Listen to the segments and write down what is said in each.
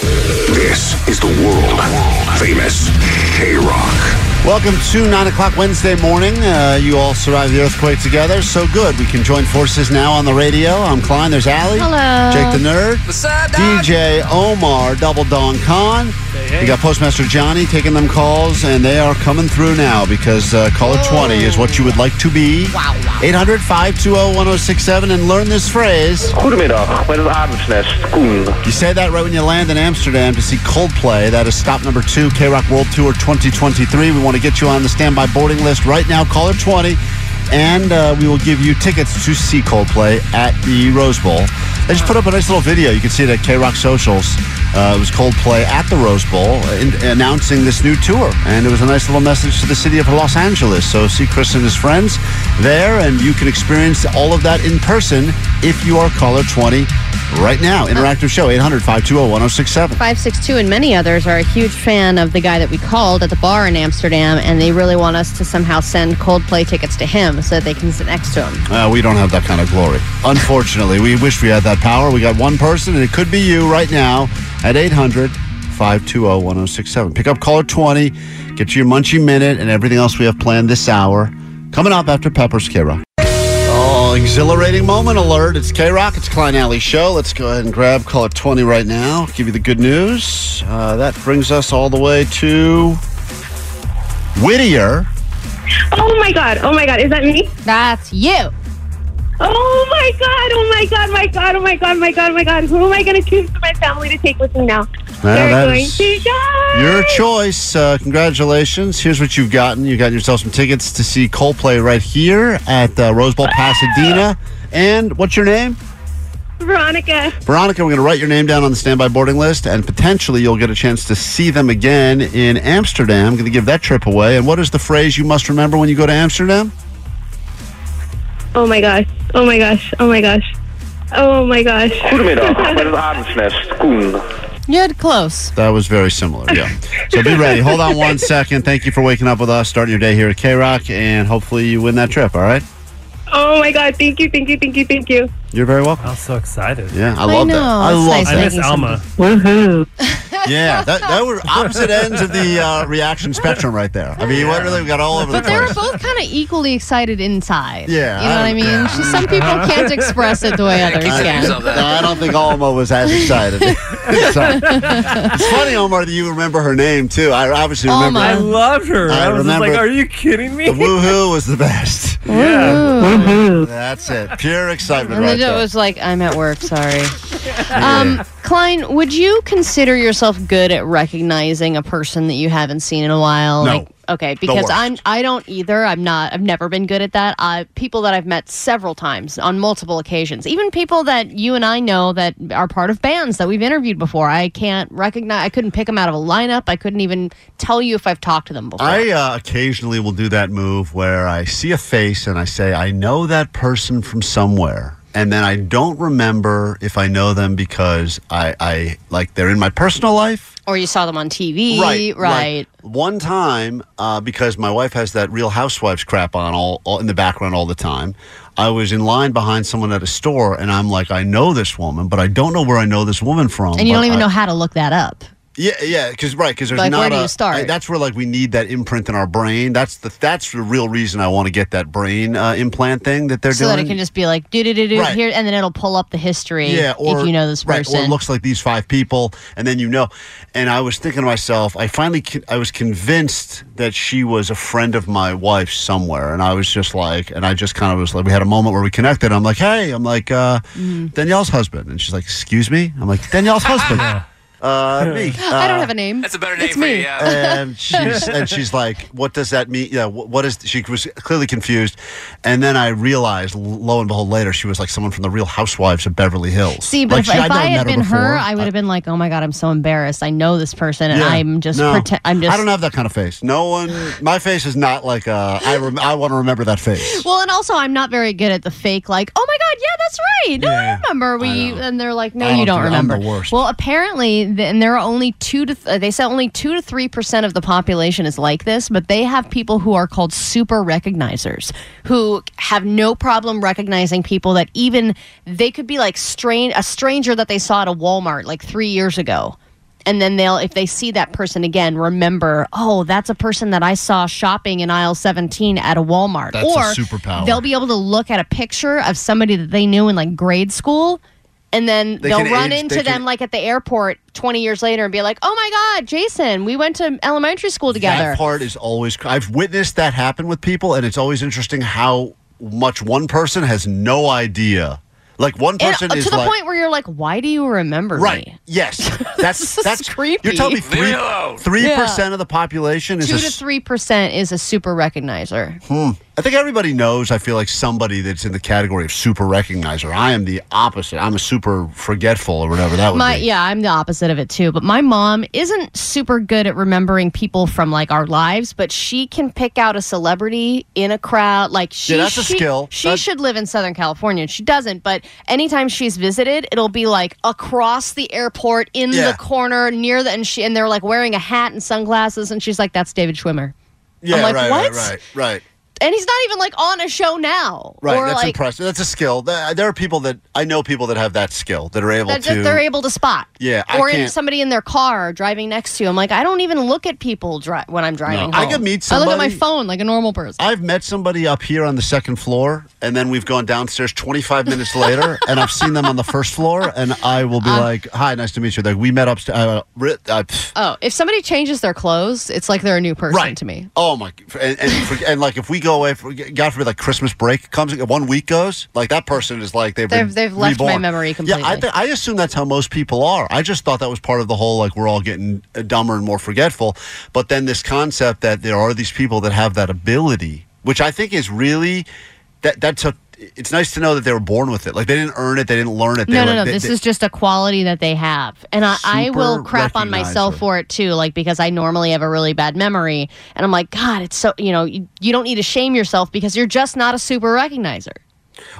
This is the world famous K Rock. Welcome to 9 o'clock Wednesday morning. Uh, you all survived the earthquake together. So good. We can join forces now on the radio. I'm Klein. There's Allie. Hello. Jake the Nerd. DJ Omar, Double Don Khan. We got Postmaster Johnny taking them calls, and they are coming through now because uh, caller 20 is what you would like to be. Wow, wow. 800 520 1067 and learn this phrase. Goedemiddag, met het Arendsnest, Koen. You say that right when you land in Amsterdam to see Coldplay. That is stop number two, K Rock World Tour 2023. We want to get you on the standby boarding list right now. Caller 20, and uh, we will give you tickets to see Coldplay at the Rose Bowl. They just put up a nice little video. You can see it at K Rock Socials. Uh, it was Coldplay at the Rose Bowl uh, in, announcing this new tour. And it was a nice little message to the city of Los Angeles. So see Chris and his friends there, and you can experience all of that in person if you are caller 20 right now. Interactive show, 800 520 1067. 562 and many others are a huge fan of the guy that we called at the bar in Amsterdam, and they really want us to somehow send Coldplay tickets to him so that they can sit next to him. Uh, we don't have that kind of glory. Unfortunately, we wish we had that power. We got one person, and it could be you right now at 800 520 1067. Pick up caller 20, get you your munchy minute, and everything else we have planned this hour. Coming up after Pepper's K Rock. Oh, exhilarating moment alert. It's K Rock, it's Klein Alley Show. Let's go ahead and grab caller 20 right now. Give you the good news. Uh, that brings us all the way to Whittier. Oh my god! Oh my god! Is that me? That's you. Oh my god! Oh my god! My god! Oh my god! My god! My god! Who am I going to choose for my family to take with me now? They're going to die. Your choice. Uh, congratulations. Here's what you've gotten. You got yourself some tickets to see Coldplay right here at uh, Rose Bowl Pasadena. And what's your name? Veronica. Veronica, we're going to write your name down on the standby boarding list, and potentially you'll get a chance to see them again in Amsterdam. going to give that trip away. And what is the phrase you must remember when you go to Amsterdam? Oh my gosh! Oh my gosh! Oh my gosh! Oh my gosh! Goedemiddag, met het Arendsnest, Koen. You had close. That was very similar, yeah. So be ready. Hold on one second. Thank you for waking up with us, starting your day here at K Rock, and hopefully you win that trip, all right? Oh my god! Thank you! Thank you! Thank you! Thank you! You're very welcome. I'm so excited. Yeah, I love know. that. I It's love nice I that. miss Making Alma. Woohoo! Yeah, that, that were opposite ends of the uh, reaction spectrum right there. I mean, what really we got all over But the they were both kind of equally excited inside. Yeah, You know what I- I mean? It's just some people can't express it the way others I, can. I don't think Alma was as excited. So, it's funny, Omar, that you remember her name too. I obviously remember. I loved her. I I, was just remember- like, are you kidding me? The woohoo was the best. yeah. woohoo. That's it. Pure excitement And right then it was like, I'm at work, sorry. Um, Klein, would you consider yourself good at recognizing a person that you haven't seen in a while? No. Like, okay, because. I'm I don't either. I'm not I've never been good at that. I people that I've met several times on multiple occasions. Even people that you and I know that are part of bands that we've interviewed before. I can't recognize I couldn't pick them out of a lineup. I couldn't even tell you if I've talked to them before. I uh, occasionally will do that move where I see a face and I say, I know that person from somewhere. And then I don't remember if I know them because I, I like they're in my personal life. or you saw them on TV, Right, right. One time, uh, because my wife has that Real Housewives crap on all, all in the background all the time. I was in line behind someone at a store, and I'm like, I know this woman, but I don't know where I know this woman from. And you don't even I- know how to look that up. Yeah, yeah, because right, because there's Like, not where do a- you start? I- that's where like we need that imprint in our brain. That's the that's the real reason I want to get that brain uh, implant thing that they're so doing. So that it can just be like do do do do Right. here, and then it'll pull up the history. yeah, or if you know this right, person. or it looks like these five people, and then you know. And I was thinking to myself, I finally, con- I was convinced that she was a friend of my wife somewhere, and I was just like, and I just kind of was like, we had a moment where we connected. I'm like, hey, I'm like uh, Mm-hmm. Danielle's husband, and she's like, excuse me. I'm like, Danielle's husband. Uh, me. I don't have a name. That's a better name It's for me. you. Yeah. and she's and she's like, "What does that mean?" Yeah, what, what is? She was clearly confused, and then I realized, lo and behold, later she was like someone from the Real Housewives of Beverly Hills. See, but Like, if, she- if I'd never I had met been before. her, I would have been like, "Oh my god, I'm so embarrassed. I know this person, and Yeah. I'm just No. pretend. I'm just." I don't have that kind of face. No one. My face is not like. Uh, I rem- I want to remember that face. Well, and also I'm not very good at the fake. Like, oh my god, yeah, that's right. No, Yeah. I remember. We know. and they're like, no, I you don't don't do. I'm remember. the worst. Well, apparently, th- and there are only two to th- they said only two to three percent of the population is like this, but they have people who are called super recognizers who have no problem recognizing people that even they could be like strain a stranger that they saw at a Walmart like three years ago. And then they'll, if they see that person again, remember, oh, that's a person that I saw shopping in aisle 17 at a Walmart. That's a or superpower. they'll be able to look at a picture of somebody that they knew in like grade school, and then They they'll run age- into they them can- like at the airport 20 years later and be like, oh my God, Jason, we went to elementary school together. That part is always. I've witnessed that happen with people, and it's always interesting how much one person has no idea. Like one person uh, is to the like, point where you're like, why do you remember Right. me? Yes. That's that's creepy. You're telling me Leave three me alone. three percent of the population is Two a to three percent is a super recognizer. Hmm. I think everybody knows. I feel like somebody that's in the category of super recognizer. I am the opposite. I'm a super forgetful or whatever that would My be. yeah, I'm the opposite of it too. But my mom isn't super good at remembering people from like our lives, but she can pick out a celebrity in a crowd. Like she, Yeah, that's a skill. She That- should live in Southern California. She doesn't, but anytime she's visited, it'll be like across the airport in Yeah. the corner near the and she and they're like wearing a hat and sunglasses, and she's like, "That's David Schwimmer." Yeah, I'm like, right, what? right, right, right. And he's not even like on a show now. Right, that's like impressive. That's a skill. There there are people that I know people that have that skill that are able that, to. they're able to spot. Yeah, or in somebody in their car driving next to you. I'm like, I don't even look at people dri- when I'm driving. I home. could meet I look at my phone like a normal person. I've met somebody up here on the second floor, and then we've gone downstairs 25 minutes later, and I've seen them on the first floor, and I will be like, "Hi, nice to meet you." Like we met upstairs. Uh, uh, oh, if somebody changes their clothes, it's like they're a new person right to me. Oh my! And, and, for, and like if we go away, for, God forbid, like Christmas break comes, one week goes, like that person is like they've They've- they've left my memory Yeah, I, completely. th- I assume that's how most people are. I just thought that was part of the whole like we're all getting uh, dumber and more forgetful. But then this concept that there are these people that have that ability, which I think is really that that took. It's nice to know that they were born with it. Like they didn't earn it, they didn't learn it. They No, no, no. they- This they- is just a quality that they have. And I, I will crap on myself for it too, like because I normally have a really bad memory. And I'm like, God, it's so, you know, you, you don't need to shame yourself because you're just not a super recognizer.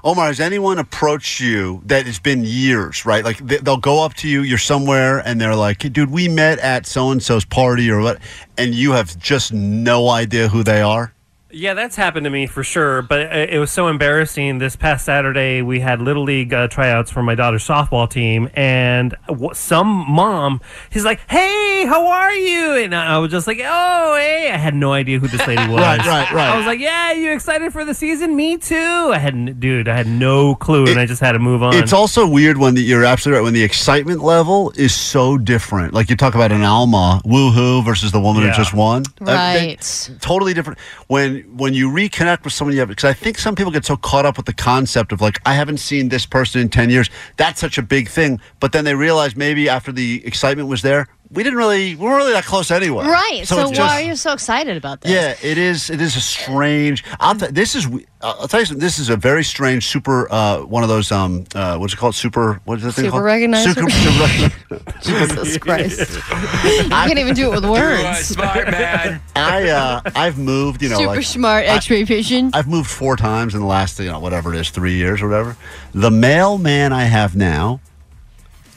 Omar, has anyone approached you that has been years, right? Like they, they'll go up to you, you're somewhere, and they're like, "Dude, we met at so and so's party or what," and you have just no idea who they are. Yeah, that's happened to me for sure. But it it was so embarrassing. This past Saturday, we had little league uh, tryouts for my daughter's softball team, and w- some mom, he's like, "Hey, how are you?" And I was just like, "Oh, hey." I had no idea who this lady was. Right, right, right. I was like, "Yeah, you excited for the season? Me too." I had, dude, I had no clue, and I just had to move on. It's also weird when the, you're absolutely right when the excitement level is so different. Like you talk about an Alma woohoo versus the woman Yeah. who just won, Uh, they- Right. totally different. When when you reconnect with someone you have, because I think some people get so caught up with the concept of like I haven't seen this person in ten years. That's such a big thing, but then they realize maybe after the excitement was there, we didn't really we weren't really that close anyway. Right. So, it's why just- are you so excited about this? yeah, it is. It is a strange. I'll t- this is. I'll tell you something. This is a very strange super. Uh, one of those. Um. Uh, what's it called? Super. What is that thing Super called? recognizer? Super, super Jesus Christ. you can't even do it with You are words. smart man. I. Uh, I've moved. You know, Super like smart X-ray vision. I've moved four times in the last. You know, whatever it is, three years or whatever. The mailman I have now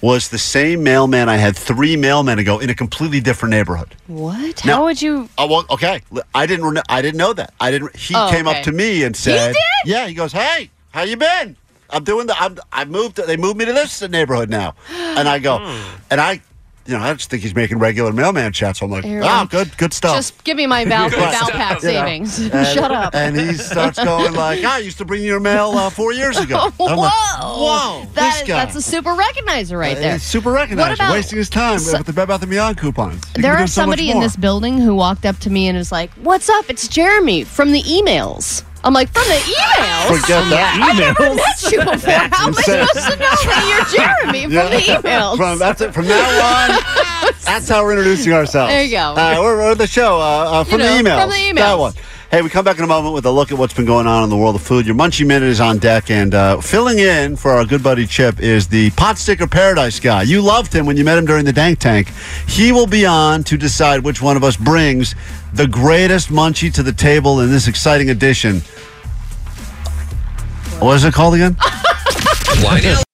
was the same mailman I had three mailmen ago in a completely different neighborhood. what? Now- How would you? Oh well, okay. I didn't. reno- I didn't know that. I didn't. He Oh, came okay. up to me and said, did? "Yeah." He goes, "Hey, how you been? I'm doing the. I'm. I moved. They moved me to this neighborhood now." And I go, Hmm. and I. you know, I just think he's making regular mailman chats. I'm like, oh, good, good stuff. Just give me my Val, Right. Valpak You know, savings. and- Shut up. And he starts going like, I used to bring your mail uh, four years ago. Whoa. Like, whoa, That- guy. That's a super recognizer right there. He's super recognizer. What about- wasting his time So- with the Bed Bath and Beyond coupons. He There doing so somebody in this building who walked up to me and was like, "What's up? It's Jeremy from the emails." I'm like, "From the emails." Forget that. I've never met you before. How am I insane. supposed to know that you're Jeremy from the emails? From, that's it. From now on, that's how we're introducing ourselves. There you go. Uh, we're, we're the show uh, uh, from, know, the emails. from the emails. That one. Hey, we come back in a moment with a look at what's been going on in the world of food. Your Munchie Minute is on deck, and uh, filling in for our good buddy Chip is the Pot Sticker Paradise guy. You loved him when you met him during the Dank Tank. He will be on to decide which one of us brings the greatest munchie to the table in this exciting edition. What is it called again?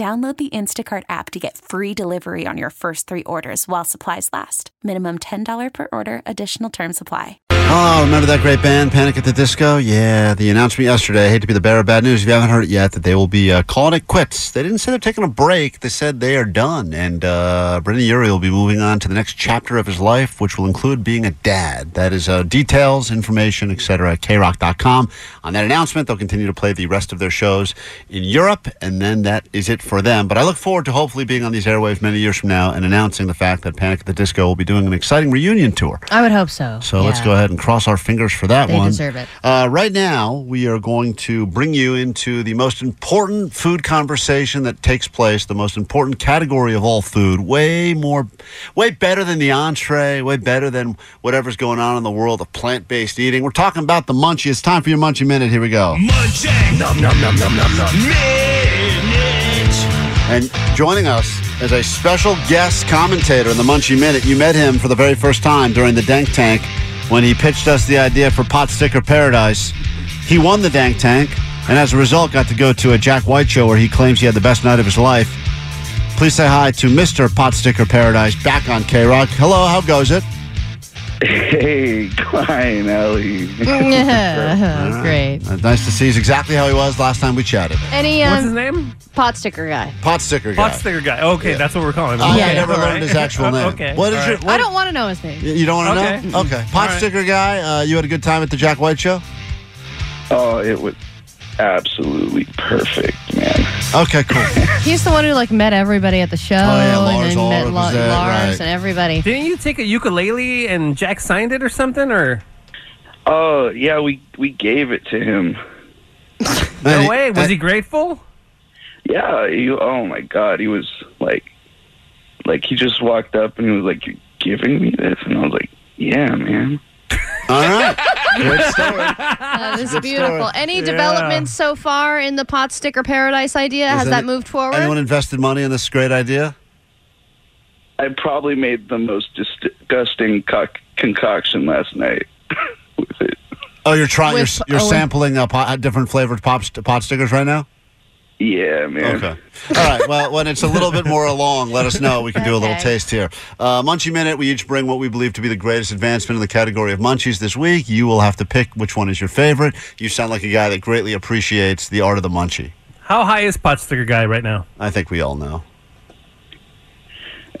Download the Instacart app to get free delivery on your first three orders while supplies last. Minimum $10 per order, additional term supply. Oh, remember that great band, Panic at the Disco? Yeah, the announcement yesterday. I hate to be the bearer of bad news if you haven't heard it yet, that they will be uh, calling it quits. They didn't say they're taking a break. They said they are done. And uh, Brendon Urie will be moving on to the next chapter of his life, which will include being a dad. That is uh, details, information, etc. at krock.com. On that announcement, they'll continue to play the rest of their shows in Europe, and then that is it for them. But I look forward to hopefully being on these airwaves many years from now and announcing the fact that Panic at the Disco will be doing an exciting reunion tour. I would hope so. So let's go ahead and cross our fingers for that They one. deserve it. Uh, right now, we are going to bring you into the most important food conversation that takes place, the most important category of all food. Way more, way better than the entree, way better than whatever's going on in the world of plant based eating. We're talking about the munchie. It's time for your munchie minute. Here we go. Munching. Nom nom nom nom nom nom. Minute. And joining us as a special guest commentator in the Munchie Minute, you met him for the very first time during the Dank Tank when he pitched us the idea for Pot Sticker Paradise. He won the Dank Tank, and as a result, got to go to a Jack White show where he claims he had the best night of his life. Please say hi to Mr. Pot Sticker Paradise back on K Rock. Hello, how goes it? Hey, Klein, Ellie. Great. Uh, nice to see. He's exactly how he was last time we chatted. Any What's his um, name? pot sticker guy? Pot Sticker guy. Pot sticker guy. Okay, that's what we're calling him. I Okay, never all learned right. his actual name. okay. What is all your? right. What, I don't want to know his name. You you don't want to Okay. know? Okay. Pot right. Sticker guy, uh, you had a good time at the Jack White show? Oh, it was absolutely perfect, man. Okay, cool. He's the one who like met everybody at the show Oh, yeah, Lars and then met La- there, Lars right. and everybody. Didn't you take a ukulele and Jack signed it or something? Or Oh, yeah, we we gave it to him. no And- way? Was and- he grateful? Yeah, he, oh my god, he was like, like he just walked up and he was like, "You're giving me this," and I was like, "Yeah, man." All right. Great story. That is good beautiful. story. Any Yeah. developments so far in the pot sticker paradise idea? Is Has that any- moved forward? Anyone invested money in this great idea? I probably made the most disgusting cock- concoction last night with it. Oh, you're trying. You're, With- you're oh, with- sampling uh, pot, different flavored pop st- pot stickers right now. Yeah, man. Okay. All right. Well, when it's a little bit more along, let us know. We can do a little Okay. taste here. Uh, Munchie Minute. We each bring what we believe to be the greatest advancement in the category of munchies this week. You will have to pick which one is your favorite. You sound like a guy that greatly appreciates the art of the munchie. How high is pot sticker guy right now? I think we all know.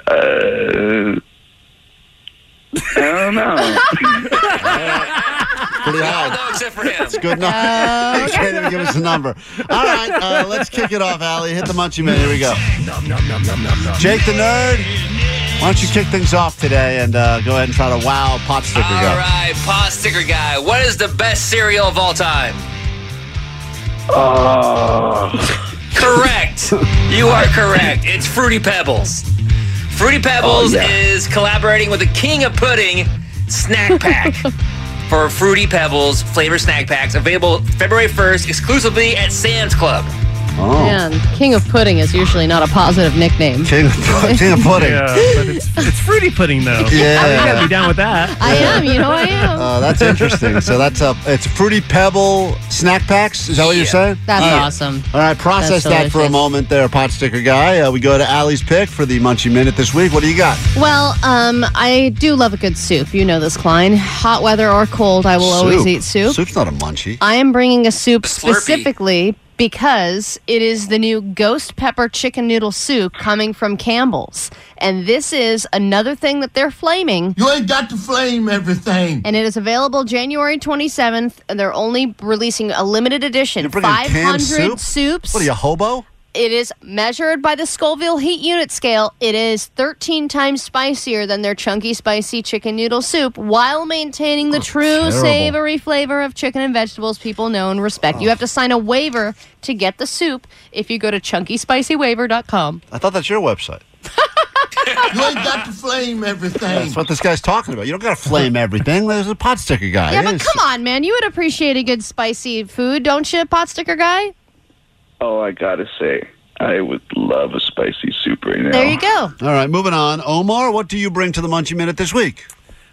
Uh, I don't know. Pretty high. No, except for him. It's good enough. You can't even give us a number. All right, uh, let's kick it off, Allie. Hit the munchie man. Here we go. Nom nom nom nom nom nom. Jake the nerd, why don't you kick things off today and uh, go ahead and try to wow pot sticker All guy. right, pot sticker guy. What is the best cereal of all time? oh, Correct. you are correct. It's Fruity Pebbles. Fruity Pebbles Oh, yeah. is collaborating with the King of Pudding snack pack for Fruity Pebbles flavor snack packs available February 1st exclusively at Sam's Club. Oh. Man, King of Pudding is usually not a positive nickname. King of, King of Pudding. Yeah, but it's, it's fruity pudding though. Yeah. you gotta be down with that. I am, you know I am. Uh, that's interesting. so that's a it's Fruity Pebble snack packs. Is that what you're saying? That's All right. awesome. All right, process That's that for a delicious. moment there, pot sticker guy. Uh, we go to Allie's pick for the Munchie Minute this week. What do you got? Well, um, I do love a good soup. You know this, Klein. Hot weather or cold, I will always eat soup. Soup's not a munchie. I am bringing a soup Slurpee. specifically because it is the new ghost pepper chicken noodle soup coming from Campbell's. And this is another thing that they're flaming. You ain't got to flame everything. And it is available January 27th. And they're only releasing a limited edition. You're bringing canned 500 soup? soups. What are you, a hobo? It is measured by the Scoville heat unit scale. It is 13 times spicier than their chunky spicy chicken noodle soup while maintaining the oh, true terrible. savory flavor of chicken and vegetables people know and respect. You oh. have to sign a waiver to get the soup if you go to chunkyspicywaiver.com. I thought that's your website. You ain't got to flame everything. That's what this guy's talking about. You don't got to flame everything. There's a pot sticker guy. Yeah, It but is- come on, man. You would appreciate a good spicy food, don't you, pot sticker guy? Oh, I gotta say, I would love a spicy soup right now. There you go. All right, moving on. Omar, what do you bring to the Munchie Minute this week?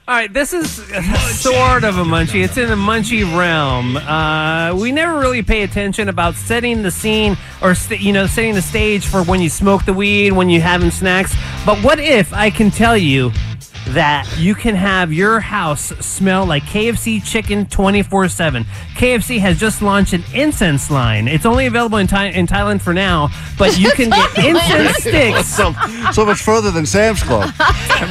All right, this is sort of a munchie. It's in the munchie realm. Uh, we never really pay attention about setting the scene or st- you know setting the stage for when you smoke the weed, when you having snacks. But what if I can tell you that you can have your house smell like KFC chicken 24/7? KFC has just launched an incense line. It's only available in, Thai in Thailand for now, but you can get incense sticks. So, so much further than Sam's Club.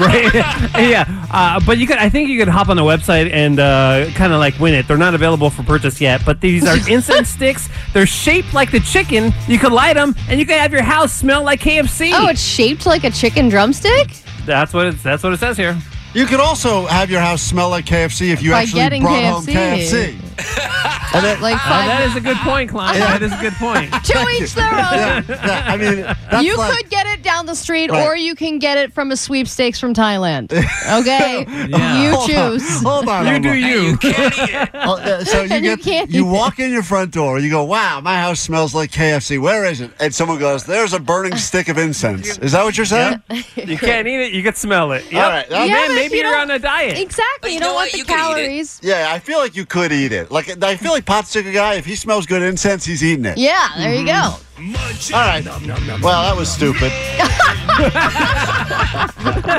right? yeah, uh, but you could. I think you could hop on the website and uh, kind of like win it. They're not available for purchase yet, but these are incense sticks. They're shaped like the chicken. You could light them, and you can have your house smell like KFC. Oh, it's shaped like a chicken drumstick? That's what it's. That's what it says here. You could also have your house smell like KFC if you By actually getting brought home KFC. KFC. and then, Like uh, that is a good point, Klein. That is a good point. to each their own. yeah, yeah, I mean, that's you like, could get it down the street, Right. or you can get it from a sweepstakes from Thailand. Okay, Yeah. you Hold on, choose. Hold on, You do Omar. you. Oh, uh, so you And you get can't you eat walk in your front door, you go, "Wow, my house smells like KFC. Where is it?" And someone goes, "There's a burning stick of incense." Is that what you're saying? You can't eat it. You can smell it. Yep. All right, that- Yeah, Man, but if maybe you you're on a diet. Exactly. But You, you don't know want what? the You could eat it. calories. Yeah, I feel like you could eat it. Like I feel like pot sticker guy. If he smells good incense, he's eating it. Yeah, there you go. All right. Well, that was stupid.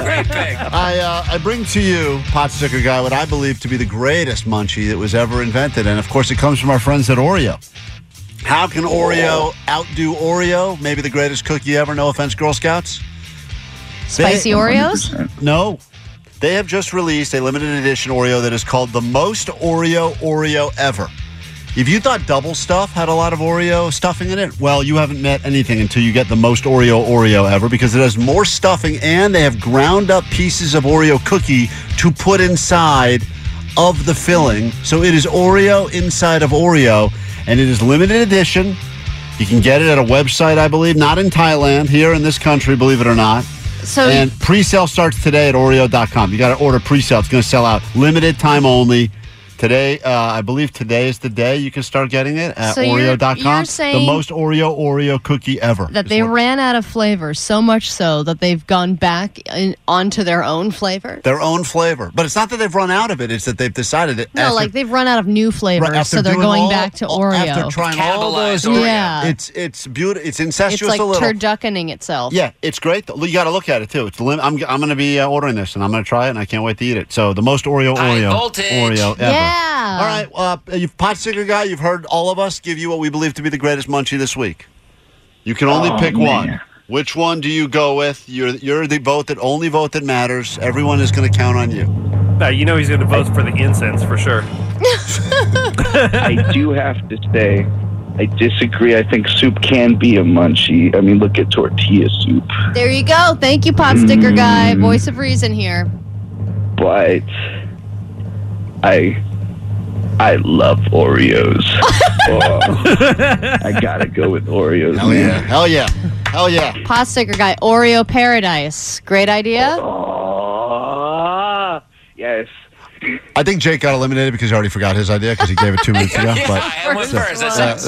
Great pick. I uh, I bring to you pot sticker guy what I believe to be the greatest munchie that was ever invented, and of course it comes from our friends at Oreo. How can Oreo outdo Oreo? Maybe the greatest cookie ever. No offense, Girl Scouts. Spicy Oreos. 100%. No. They have just released a limited edition Oreo that is called the most Oreo Oreo ever. If you thought double stuff had a lot of Oreo stuffing in it, well, you haven't met anything until you get the most Oreo Oreo ever because it has more stuffing and they have ground up pieces of Oreo cookie to put inside of the filling. So it is Oreo inside of Oreo and it is limited edition. You can get it at a website, I believe, not in Thailand, here in this country, believe it or not. So And pre-sale starts today at Oreo.com. You got to order pre-sale. It's going to sell out. Limited time only. Today, uh, I believe today is the day you can start getting it at So you're- Oreo.com. you're the most Oreo Oreo cookie ever. That they what- ran out of flavor so much so that they've gone back in, onto their own flavor. their own flavor. But it's not that they've run out of it. It's that they've decided it. No, after- like they've run out of new flavors, right, so they're going all- back to all- Oreo. After trying all those, Cannibalize Oreo. Yeah. it's it's beautiful. It's incestuous it's incestuous like a little. turduckening itself. Yeah, it's great. You got to look at it too. It's the lim- I'm I'm going to be uh, ordering this and I'm going to try it and I can't wait to eat it. So the most Oreo Oreo. Oreo ever. Yeah. All right, uh, you've pot sticker guy. You've heard all of us give you what we believe to be the greatest munchie this week. You can only Oh, pick man. one. Which one do you go with? You're you're the vote that only vote that matters. Everyone is going to count on you. Now you know he's going to vote for the incense for sure. I do have to say, I disagree. I think soup can be a munchie. I mean, look at tortilla soup. There you go. Thank you, pot sticker guy. Voice of reason here. but I I love Oreos. oh, I gotta go with Oreos, Hell yeah! man. Hell yeah! Hell yeah! Pot sticker guy. Oreo paradise. Great idea. Oh, Yes. I think Jake got eliminated because he already forgot his idea because he gave it two minutes ago. Yeah, but I went first. That Uh, sounds-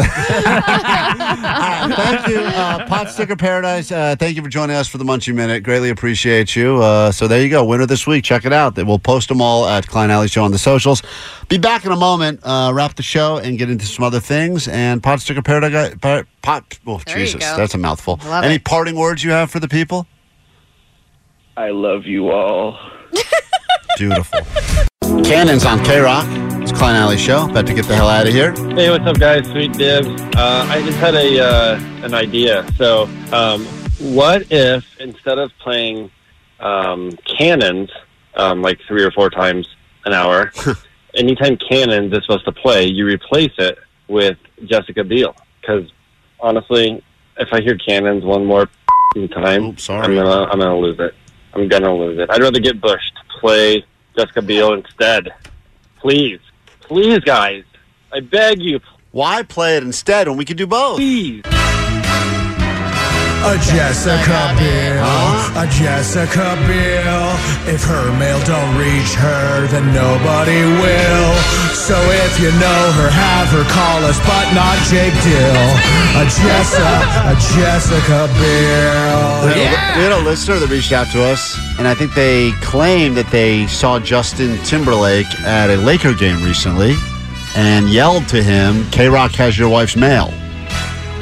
thank you, uh, Pot Sticker Paradise. Uh, thank you for joining us for the Munchie Minute. Greatly appreciate you. Uh, so there you go, winner this week. Check it out. We'll post them all at Klein Alley Show on the socials. Be back in a moment. Uh, wrap the show and get into some other things. And Pot Sticker Paradise. Pot. pot oh, There you Jesus, go. that's a mouthful. Love Any it. parting words you have for the people? I love you all. Beautiful. Cannons on K Rock. It's Klein Alley Show. About to get the hell out of here. Hey, what's up, guys? Sweet dibs. Uh, I just had a uh, an idea. So, um, what if instead of playing um, cannons um, like three or four times an hour, anytime cannons is supposed to play, you replace it with Jessica Biel? Because honestly, if I hear cannons one more time, Oops, sorry. I'm gonna I'm gonna lose it. I'm gonna lose it. I'd rather get Bush to play Jessica Biel instead. Please, please, guys, I beg you, Why play it instead when we could do both? please. A Jessica Biel, a Jessica Biel. If her mail don't reach her, then nobody will. So if you know her, have her call us, but not Jake Dill. A Jessa, a Jessica Biel. We had, a, we had a listener that reached out to us, and I think they claimed that they saw Justin Timberlake at a Laker game recently and yelled to him, K Rock has your wife's mail.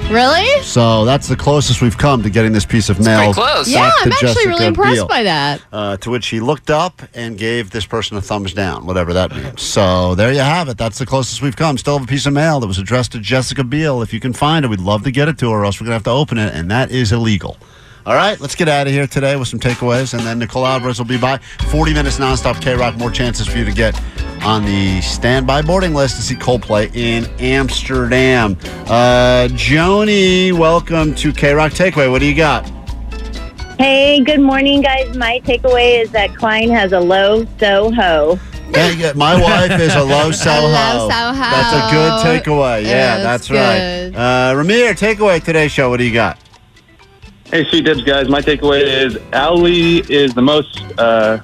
Really? So that's the closest we've come to getting this piece of mail. close. Yeah, to I'm actually Jessica really impressed Biel. by that. Uh, to which he looked up and gave this person a thumbs down, whatever that means. So there you have it. That's the closest we've come. Still have a piece of mail that was addressed to Jessica Biel. If you can find it, we'd love to get it to her, or else we're going to have to open it, and that is illegal. All right, let's get out of here today with some takeaways, and then Nicole Alvarez will be by. 40 minutes nonstop K Rock. More chances for you to get on the standby boarding list to see Coldplay in Amsterdam. Uh, Johnny, welcome to K Rock Takeaway. What do you got? Hey, good morning, guys. My takeaway is that Klein has a low Soho. Yeah, my wife is a low Soho. low Soho. That's a good takeaway. Yeah, Yeah, that's that's right. Uh, Ramir, takeaway today's show. What do you got? Hey, sweet dibs, guys. My takeaway is Ali is the most uh,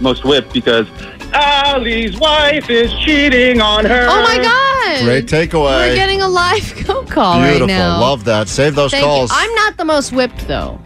most whipped because Ali's wife is cheating on her. Oh my God. Great takeaway. We're getting a live phone call Beautiful. right now. Love that. Save those Thank calls. You. I'm not the most whipped though.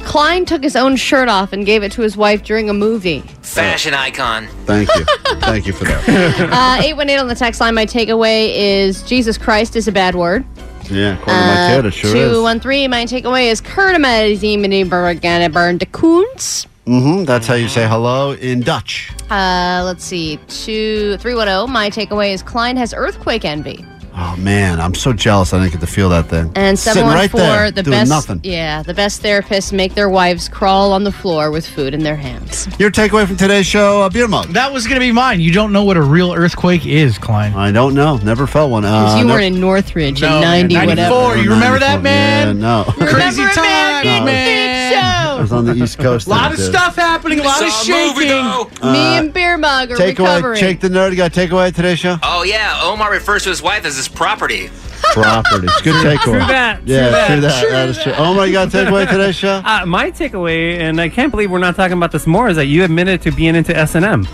Klein took his own shirt off and gave it to his wife during a movie. Fashion icon. Thank you. Thank you for that. Uh, 818 on the text line. My takeaway is Jesus Christ is a bad word. Yeah, according to my kid, it sure is. 213. My takeaway is Kurtamazimenbergana de Koens. Mm-hmm. That's how you say hello in Dutch. Uh, let's see. Two three one zero. My takeaway is Klein has earthquake envy. Oh man, I'm so jealous. I didn't get to feel that thing. And Sitting 714, right there, the doing best. nothing. Yeah, the best therapists make their wives crawl on the floor with food in their hands. Your takeaway from today's show, a beer mug. That was going to be mine. You don't know what a real earthquake is, Klein. I don't know. Never felt one. Because Uh, you no- were in Northridge No, in 90 94. whatever. You remember that, 94. man? Yeah, no. Crazy Remember it, man? Time, No. I was on the East Coast. A lot of then, stuff happening, a lot of Saw movie, shaking. though. Me and Beer Mug are Takeaway. recovering. Jake the nerd. You got a takeaway today's show? Oh yeah, Omar refers to his wife as his property. Property. It's good takeaway. True that. Yeah, true true that. that. That is true. Oh my God, takeaway today's show. Uh, my takeaway, and I can't believe we're not talking about this more, is that you admitted to being into S and M.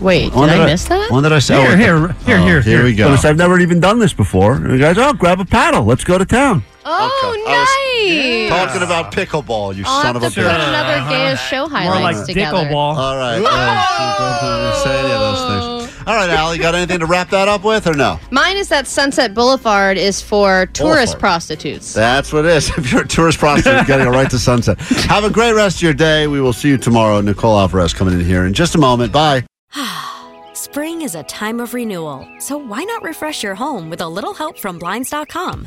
Wait, When did I miss that? One that I say? Here, oh, here, here, oh, here, Here here. we go. I've never even done this before. And the guys, oh, grab a paddle. Let's go to town. Oh, nice. Talking about pickleball, you I'll son have of to a put bitch. another gayest show More highlights like together. pickleball. All right. don't say any of those things. All right, Allie, got anything to wrap that up with or no? Mine is that Sunset Boulevard is for tourist Boulevard. prostitutes. That's what it is. If you're a tourist prostitute, you got to go right to Sunset. Have a great rest of your day. We will see you tomorrow. Nicole Alvarez coming in here in just a moment. Bye. Spring is a time of renewal, so why not refresh your home with a little help from Blinds.com?